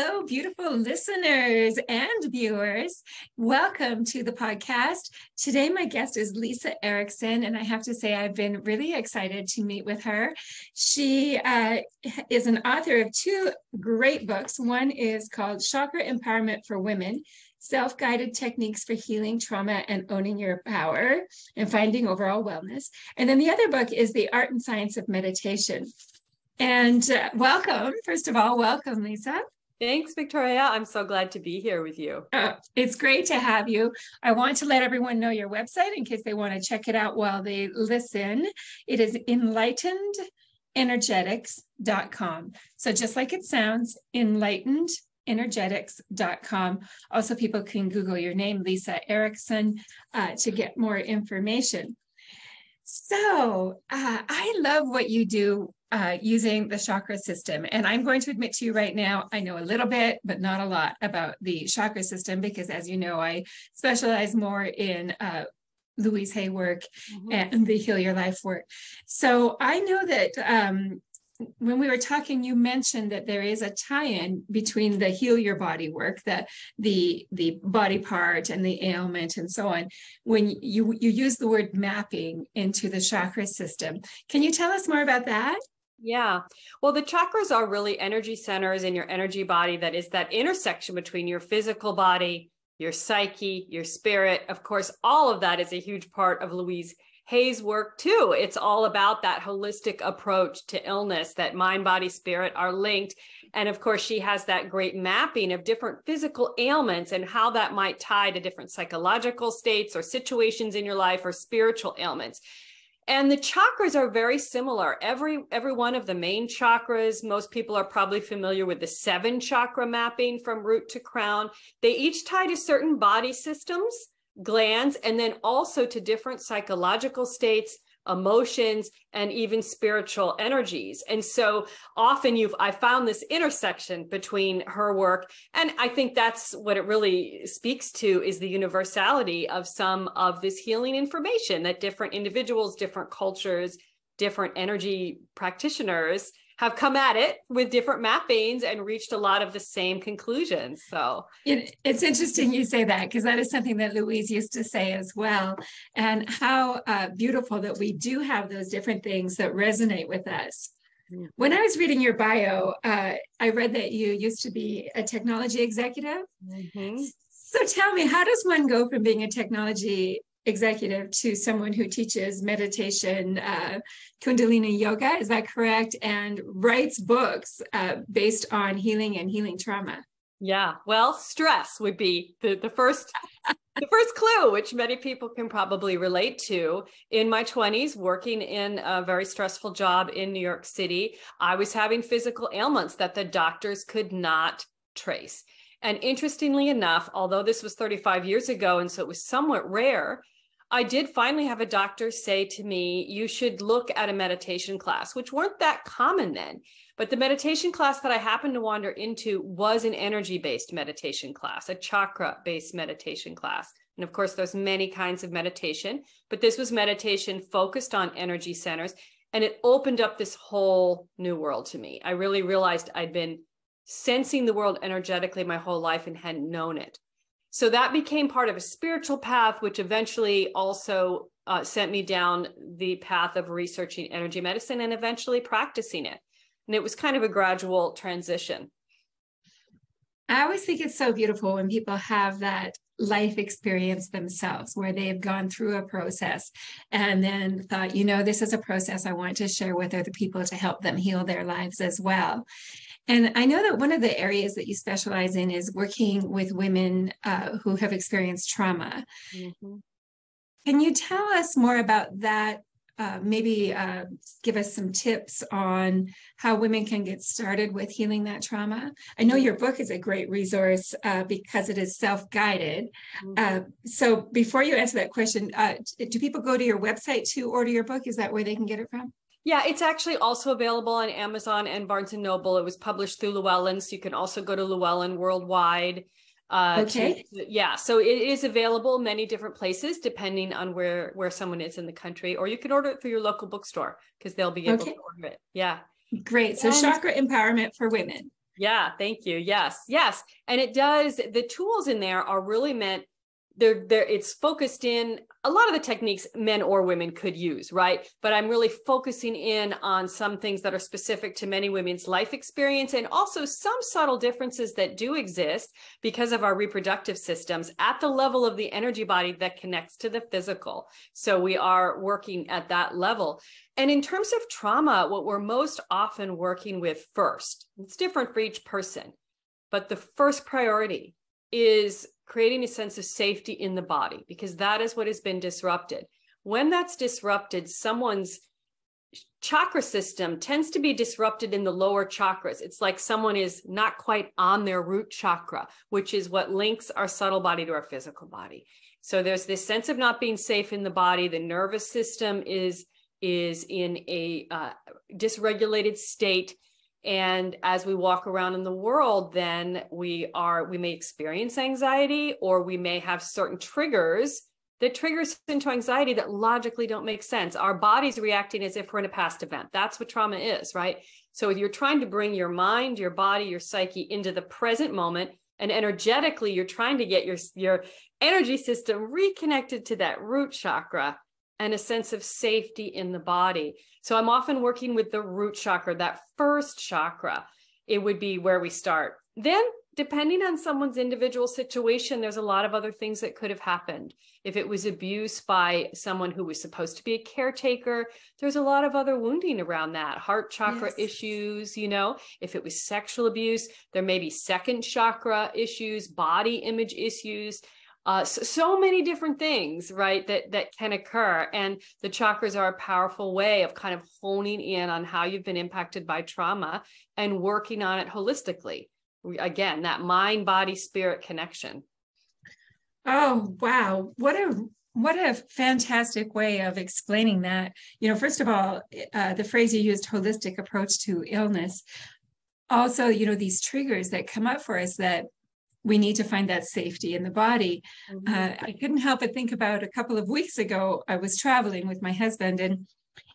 Hello, beautiful listeners and viewers. Welcome to the podcast. Today, my guest is Lisa Erickson, and I have to say, I've been really excited to meet with her. She uh, is an author of two great books. One is called Chakra Empowerment for Women self guided techniques for healing trauma and owning your power and finding overall wellness. And then the other book is The Art and Science of Meditation. And uh, welcome, first of all, welcome, Lisa. Thanks, Victoria. I'm so glad to be here with you. Uh, it's great to have you. I want to let everyone know your website in case they want to check it out while they listen. It is enlightenedenergetics.com. So just like it sounds, enlightenedenergetics.com. Also, people can Google your name, Lisa Erickson, uh, to get more information. So uh, I love what you do uh, using the chakra system. And I'm going to admit to you right now, I know a little bit, but not a lot about the chakra system because, as you know, I specialize more in uh, Louise Hay work mm-hmm. and the Heal Your Life work. So I know that um, when we were talking, you mentioned that there is a tie-in between the heal your body work, the the the body part and the ailment and so on. When you you use the word mapping into the chakra system, can you tell us more about that? Yeah. Well, the chakras are really energy centers in your energy body that is that intersection between your physical body, your psyche, your spirit. Of course, all of that is a huge part of Louise Hay's work too. It's all about that holistic approach to illness, that mind, body, spirit are linked. And of course, she has that great mapping of different physical ailments and how that might tie to different psychological states or situations in your life or spiritual ailments and the chakras are very similar every every one of the main chakras most people are probably familiar with the seven chakra mapping from root to crown they each tie to certain body systems glands and then also to different psychological states emotions and even spiritual energies. And so often you've i found this intersection between her work and i think that's what it really speaks to is the universality of some of this healing information that different individuals different cultures different energy practitioners have come at it with different mappings and reached a lot of the same conclusions. So it, it's interesting you say that because that is something that Louise used to say as well. And how uh, beautiful that we do have those different things that resonate with us. When I was reading your bio, uh, I read that you used to be a technology executive. Mm-hmm. So tell me, how does one go from being a technology executive to someone who teaches meditation, uh, Kundalini yoga, is that correct? And writes books uh, based on healing and healing trauma. Yeah, well, stress would be the, the first the first clue, which many people can probably relate to. In my 20s, working in a very stressful job in New York City, I was having physical ailments that the doctors could not trace. And interestingly enough, although this was 35 years ago, and so it was somewhat rare, I did finally have a doctor say to me, you should look at a meditation class, which weren't that common then. But the meditation class that I happened to wander into was an energy based meditation class, a chakra based meditation class. And of course, there's many kinds of meditation, but this was meditation focused on energy centers. And it opened up this whole new world to me. I really realized I'd been sensing the world energetically my whole life and hadn't known it. So that became part of a spiritual path, which eventually also uh, sent me down the path of researching energy medicine and eventually practicing it. And it was kind of a gradual transition. I always think it's so beautiful when people have that life experience themselves where they've gone through a process and then thought, you know, this is a process I want to share with other people to help them heal their lives as well. And I know that one of the areas that you specialize in is working with women uh, who have experienced trauma. Mm-hmm. Can you tell us more about that? Uh, maybe uh, give us some tips on how women can get started with healing that trauma. I know your book is a great resource uh, because it is self guided. Mm-hmm. Uh, so, before you answer that question, uh, do people go to your website to order your book? Is that where they can get it from? Yeah, it's actually also available on Amazon and Barnes and Noble. It was published through Llewellyn, so you can also go to Llewellyn worldwide. Uh, okay. To, yeah, so it is available many different places depending on where where someone is in the country, or you can order it through your local bookstore because they'll be able okay. to order it. Yeah. Great. So and, chakra empowerment for women. Yeah, thank you. Yes, yes. And it does, the tools in there are really meant they're, it's focused in a lot of the techniques men or women could use right? But i'm really focusing in on some things that are specific to many women's life experience and also some subtle differences that do exist because of our reproductive systems at the level of the energy body that connects to the physical. So we are working at that level. And in terms of trauma what we're most often working with first it's different for each person but the first priority is creating a sense of safety in the body because that is what has been disrupted. When that's disrupted, someone's chakra system tends to be disrupted in the lower chakras. It's like someone is not quite on their root chakra, which is what links our subtle body to our physical body. So there's this sense of not being safe in the body. The nervous system is is in a uh, dysregulated state and as we walk around in the world then we are we may experience anxiety or we may have certain triggers that triggers into anxiety that logically don't make sense. Our body's reacting as if we're in a past event. That's what trauma is right? So you're trying to bring your mind your body your psyche into the present moment and energetically you're trying to get your your energy system reconnected to that root chakra and a sense of safety in the body. So I'm often working with the root chakra, that first chakra. It would be where we start. Then, depending on someone's individual situation, there's a lot of other things that could have happened. If it was abuse by someone who was supposed to be a caretaker, there's a lot of other wounding around that, heart chakra yes. issues, you know. If it was sexual abuse, there may be second chakra issues, body image issues uh, so, so, many different things right that that can occur. And the chakras are a powerful way of kind of honing in on how you've been impacted by trauma and working on it holistically. Again that mind body spirit connection. Oh wow. What a what a fantastic way of explaining that. You know first of all uh, the phrase you used holistic approach to illness. Also you know these triggers that come up for us that we need to find that safety in the body. Mm-hmm. Uh, I couldn't help but think about a couple of weeks ago, I was traveling with my husband, and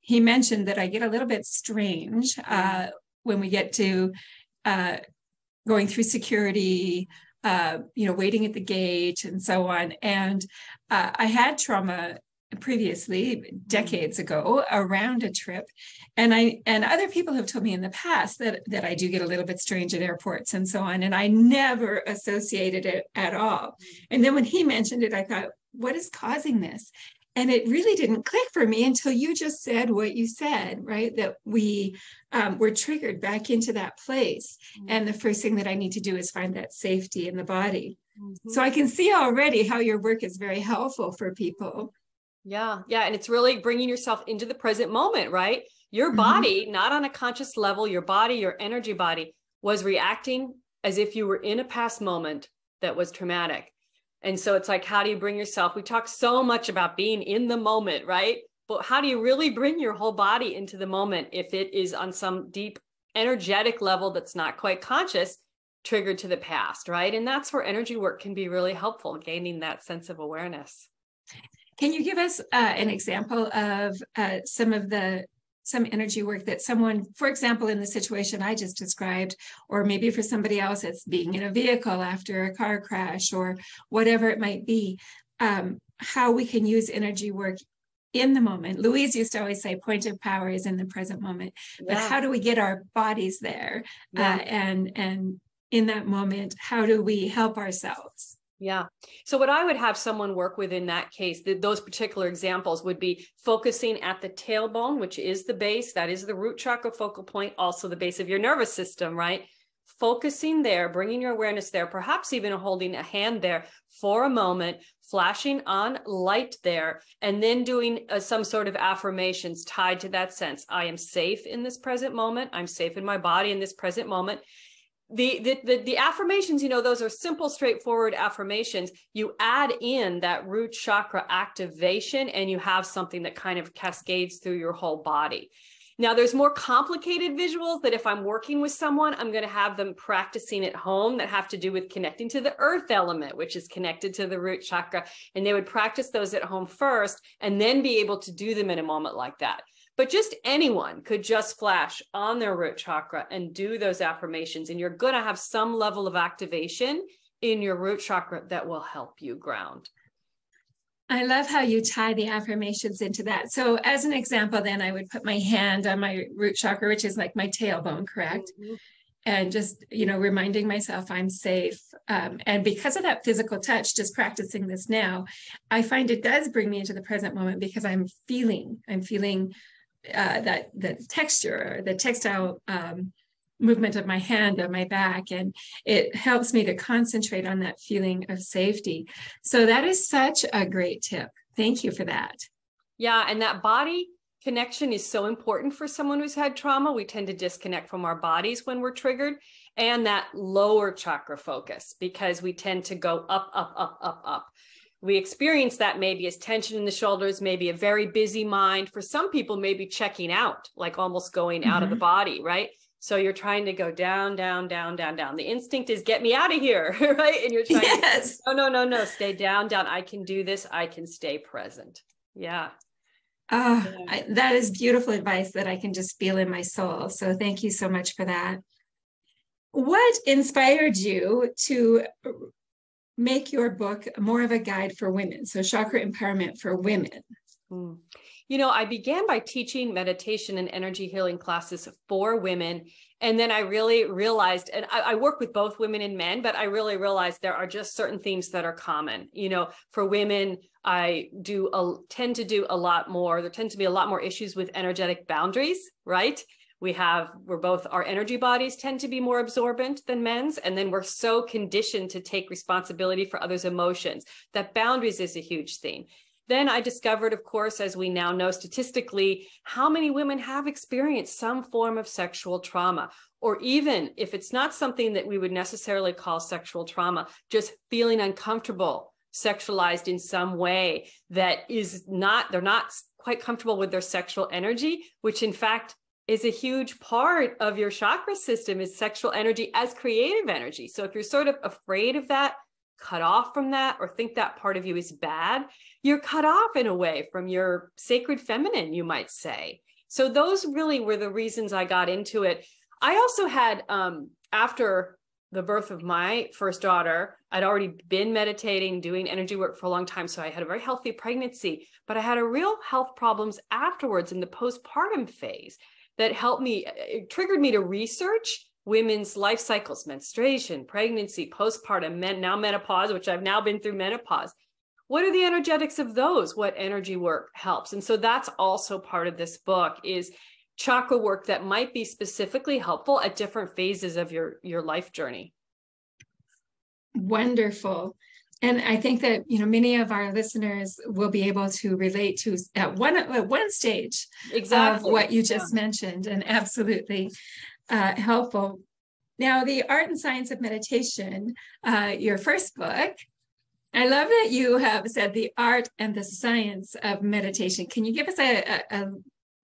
he mentioned that I get a little bit strange uh, when we get to uh, going through security, uh, you know, waiting at the gate and so on. And uh, I had trauma previously decades ago around a trip. And i and other people have told me in the past that that i do get a little bit strange at airports and so on and i never associated it at all. And then when he mentioned it i thought what is causing this? And it really didn't click for me until you just said what you said right? That we um, were triggered back into that place. Mm-hmm. and the first thing that i need to do is find that safety in the body. Mm-hmm. so i can see already how your work is very helpful for people yeah. Yeah. And it's really bringing yourself into the present moment, right? Your mm-hmm. body, mm-hmm. not on a conscious level, your body, your energy body was reacting as if you were in a past moment that was traumatic. And so it's like, how do you bring yourself? We talk so much about being in the moment, right? But how do you really bring your whole body into the moment if it is on some deep energetic level that's not quite conscious, triggered to the past, right? And that's where energy work can be really helpful, gaining that sense of awareness. Can you give us uh, an example of uh, some of the some energy work that someone, for example, in the situation I just described, or maybe for somebody else, it's being in a vehicle after a car crash or whatever it might be, um, how we can use energy work in the moment. Louise used to always say, point of power is in the present moment. Yeah. But how do we get our bodies there? Yeah. Uh, and and in that moment, how do we help ourselves? Yeah. So what I would have someone work with in that case, the, those particular examples would be focusing at the tailbone, which is the base, that is the root chakra focal point, also the base of your nervous system, right? Focusing there, bringing your awareness there, perhaps even holding a hand there for a moment, flashing on light there, and then doing uh, some sort of affirmations tied to that sense. I am safe in this present moment. I'm safe in my body in this present moment the, the, the affirmations you know those are simple straightforward affirmations. You add in that root chakra activation and you have something that kind of cascades through your whole body. Now there's more complicated visuals that if i'm working with someone i'm going to have them practicing at home that have to do with connecting to the earth element which is connected to the root chakra. And they would practice those at home first and then be able to do them in a moment like that but just anyone could just flash on their root chakra and do those affirmations and you're going to have some level of activation in your root chakra that will help you ground I love how you tie the affirmations into that. So, as an example, then I would put my hand on my root chakra, which is like my tailbone, correct? Mm-hmm. And just, you know, reminding myself I'm safe. Um, and because of that physical touch, just practicing this now, I find it does bring me into the present moment because I'm feeling, I'm feeling uh, that the texture, the textile um, movement of my hand on my back and it helps me to concentrate on that feeling of safety. So that is such a great tip. Thank you for that. Yeah and that body connection is so important for someone who's had trauma. We tend to disconnect from our bodies when we're triggered and that lower chakra focus because we tend to go up up up up up we experience that maybe as tension in the shoulders, maybe a very busy mind. For some people, maybe checking out, like almost going out mm-hmm. of the mm-hmm. body, right? So you're trying to go down, down, down, down, down. The instinct is get me out of here, right? And you're trying yes. to, no, no, no, no, stay down, down. I can do this. I can stay present. Yeah. Oh, yeah. I, that is beautiful advice that I can just feel in my soul. So thank you so much for that. What inspired you to make your book more of a guide for women? So chakra empowerment for women. Mm. You know, I began by teaching meditation and energy healing classes for women. And then I really realized, and I, I, work with both women and men, but I really realized there are just certain themes that are common. You know, for women, I do a, tend to do a lot more. There tend to be a lot more issues with energetic boundaries, right? We have, we're both, our energy bodies tend to be more absorbent than men's. And then we're so conditioned to take responsibility for others' emotions that boundaries is a huge theme. Then I discovered, of course, as we now know statistically, how many women have experienced some form of sexual trauma, or even if it's not something that we would necessarily call sexual trauma, just feeling uncomfortable, sexualized in some way that is not, they're not quite comfortable with their sexual energy, which in fact is a huge part of your chakra system is sexual energy as creative energy. So if you're sort of afraid of that, cut off from that or think that part of you is bad, you're cut off in a way from your sacred feminine, you might say. So those really were the reasons I got into it. I also had, um, after the birth of my first daughter, I'd already been meditating, doing energy work for a long time. So I had a very healthy pregnancy, but I had a real health problems afterwards in the postpartum phase that helped me, uh, it triggered me to research women's life cycles, menstruation, pregnancy, postpartum, men, now menopause, which I've now been through menopause. What are the energetics of those? What energy work helps? And so that's also part of this book is chakra work that might be specifically helpful at different phases of your your life journey. Wonderful. And I think that you know many of our listeners will be able to relate to at one at one stage exactly. of what you just yeah. mentioned, and absolutely uh, helpful. Now, the art and science of meditation, uh, your first book, I love that you have said the art and the science of meditation. Can you give us a, a, a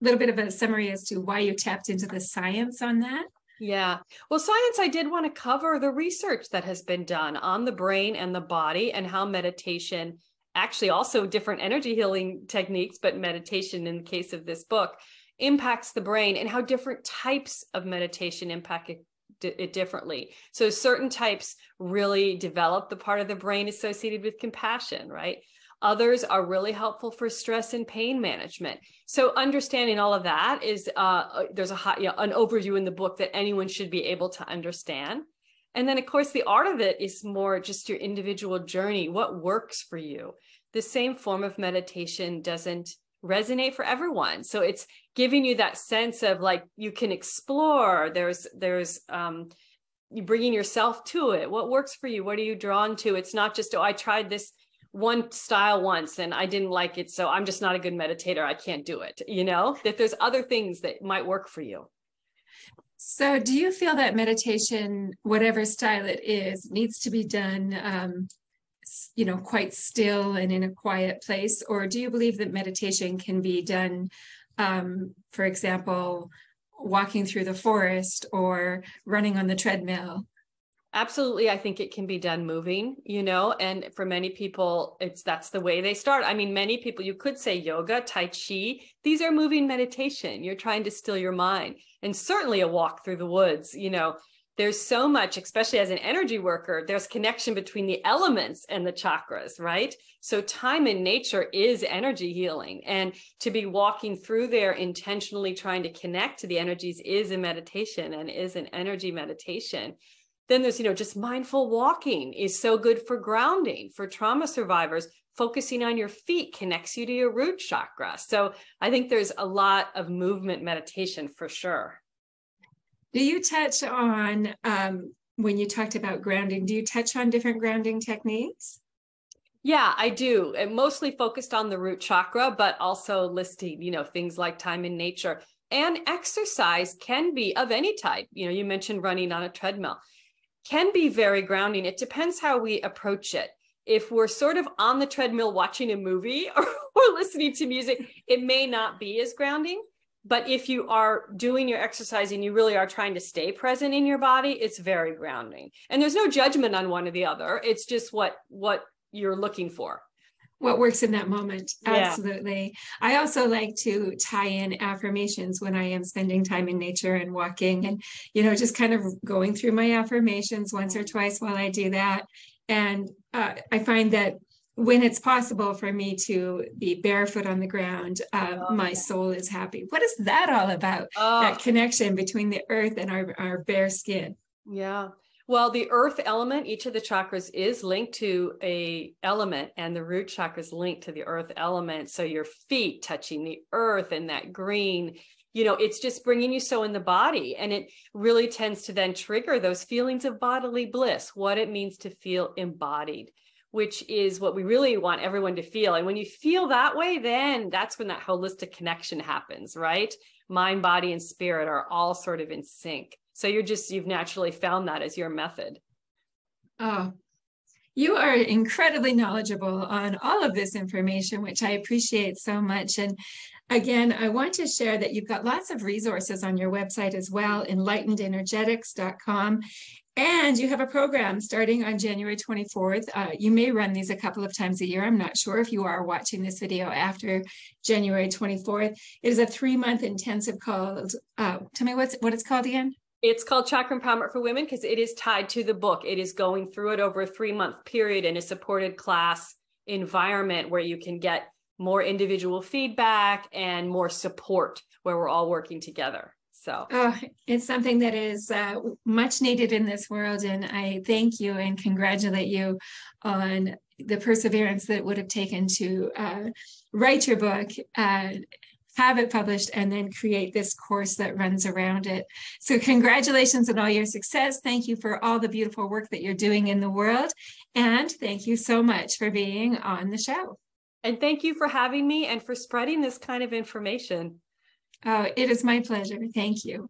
little bit of a summary as to why you tapped into the science on that? Yeah. Well, science, I did want to cover the research that has been done on the brain and the body and how meditation, actually, also different energy healing techniques, but meditation in the case of this book, impacts the brain and how different types of meditation impact it, it differently. So certain types really develop the part of the brain associated with compassion, right? Others are really helpful for stress and pain management. So understanding all of that is uh, there's a hot, you know, an overview in the book that anyone should be able to understand. And then of course the art of it is more just your individual journey. What works for you? The same form of meditation doesn't resonate for everyone so it's giving you that sense of like you can explore there's there's um you bringing yourself to it what works for you what are you drawn to it's not just oh i tried this one style once and i didn't like it so i'm just not a good meditator i can't do it you know? That there's other things that might work for you. So do you feel that meditation whatever style it is needs to be done um, you know quite still and in a quiet place? Or do you believe that meditation can be done um, for example walking through the forest or running on the treadmill Absolutely. I think it can be done moving, you know, and for many people, it's that's the way they start. I mean, many people, you could say yoga, Tai Chi, these are moving meditation. You're trying to still your mind. And certainly a walk through the woods, you know, there's so much, especially as an energy worker, there's connection between the elements and the chakras, right? So time in nature is energy healing. And to be walking through there intentionally trying to connect to the energies is a meditation and is an energy meditation then there's, you know, just mindful walking is so good for grounding for trauma survivors. Focusing on your feet connects you to your root chakra. So I think there's a lot of movement meditation for sure. Do you touch on, um, when you talked about grounding, do you touch on different grounding techniques? Yeah, I do. And mostly focused on the root chakra, but also listing, you know, things like time in nature and exercise can be of any type. You know, you mentioned running on a treadmill can be very grounding. It depends how we approach it. If we're sort of on the treadmill watching a movie or, or listening to music, it may not be as grounding. But if you are doing your exercise and you really are trying to stay present in your body, it's very grounding. And there's no judgment on one or the other. It's just what what you're looking for what works in that moment. Absolutely. Yeah. I also like to tie in affirmations when I am spending time in nature and walking and, you know, just kind of going through my affirmations once or twice while I do that. And uh, I find that when it's possible for me to be barefoot on the ground, uh, oh, my yeah. soul is happy. What is that all about? Oh. That connection between the earth and our, our bare skin. Yeah. Well, the earth element, each of the chakras is linked to a element and the root chakra is linked to the earth element. So your feet touching the earth and that green, you know, it's just bringing you so in the body. And it really tends to then trigger those feelings of bodily bliss, what it means to feel embodied, which is what we really want everyone to feel. And when you feel that way, then that's when that holistic connection happens, right? Mind, body, and spirit are all sort of in sync. So you're just, you've naturally found that as your method. Oh, you are incredibly knowledgeable on all of this information, which I appreciate so much. And again, I want to share that you've got lots of resources on your website as well, enlightenedenergetics.com. And you have a program starting on January 24th. Uh, you may run these a couple of times a year. I'm not sure if you are watching this video after January 24th. It is a three month intensive called, uh, tell me what's, what it's called again. It's called Chakra Empowerment for Women because it is tied to the book. It is going through it over a three month period in a supported class environment where you can get more individual feedback and more support where we're all working together. So oh, it's something that is uh, much needed in this world. And I thank you and congratulate you on the perseverance that would have taken to uh, write your book uh, have it published, and then create this course that runs around it. So, congratulations on all your success. Thank you for all the beautiful work that you're doing in the world. And thank you so much for being on the show. And thank you for having me and for spreading this kind of information. Oh, it is my pleasure. Thank you.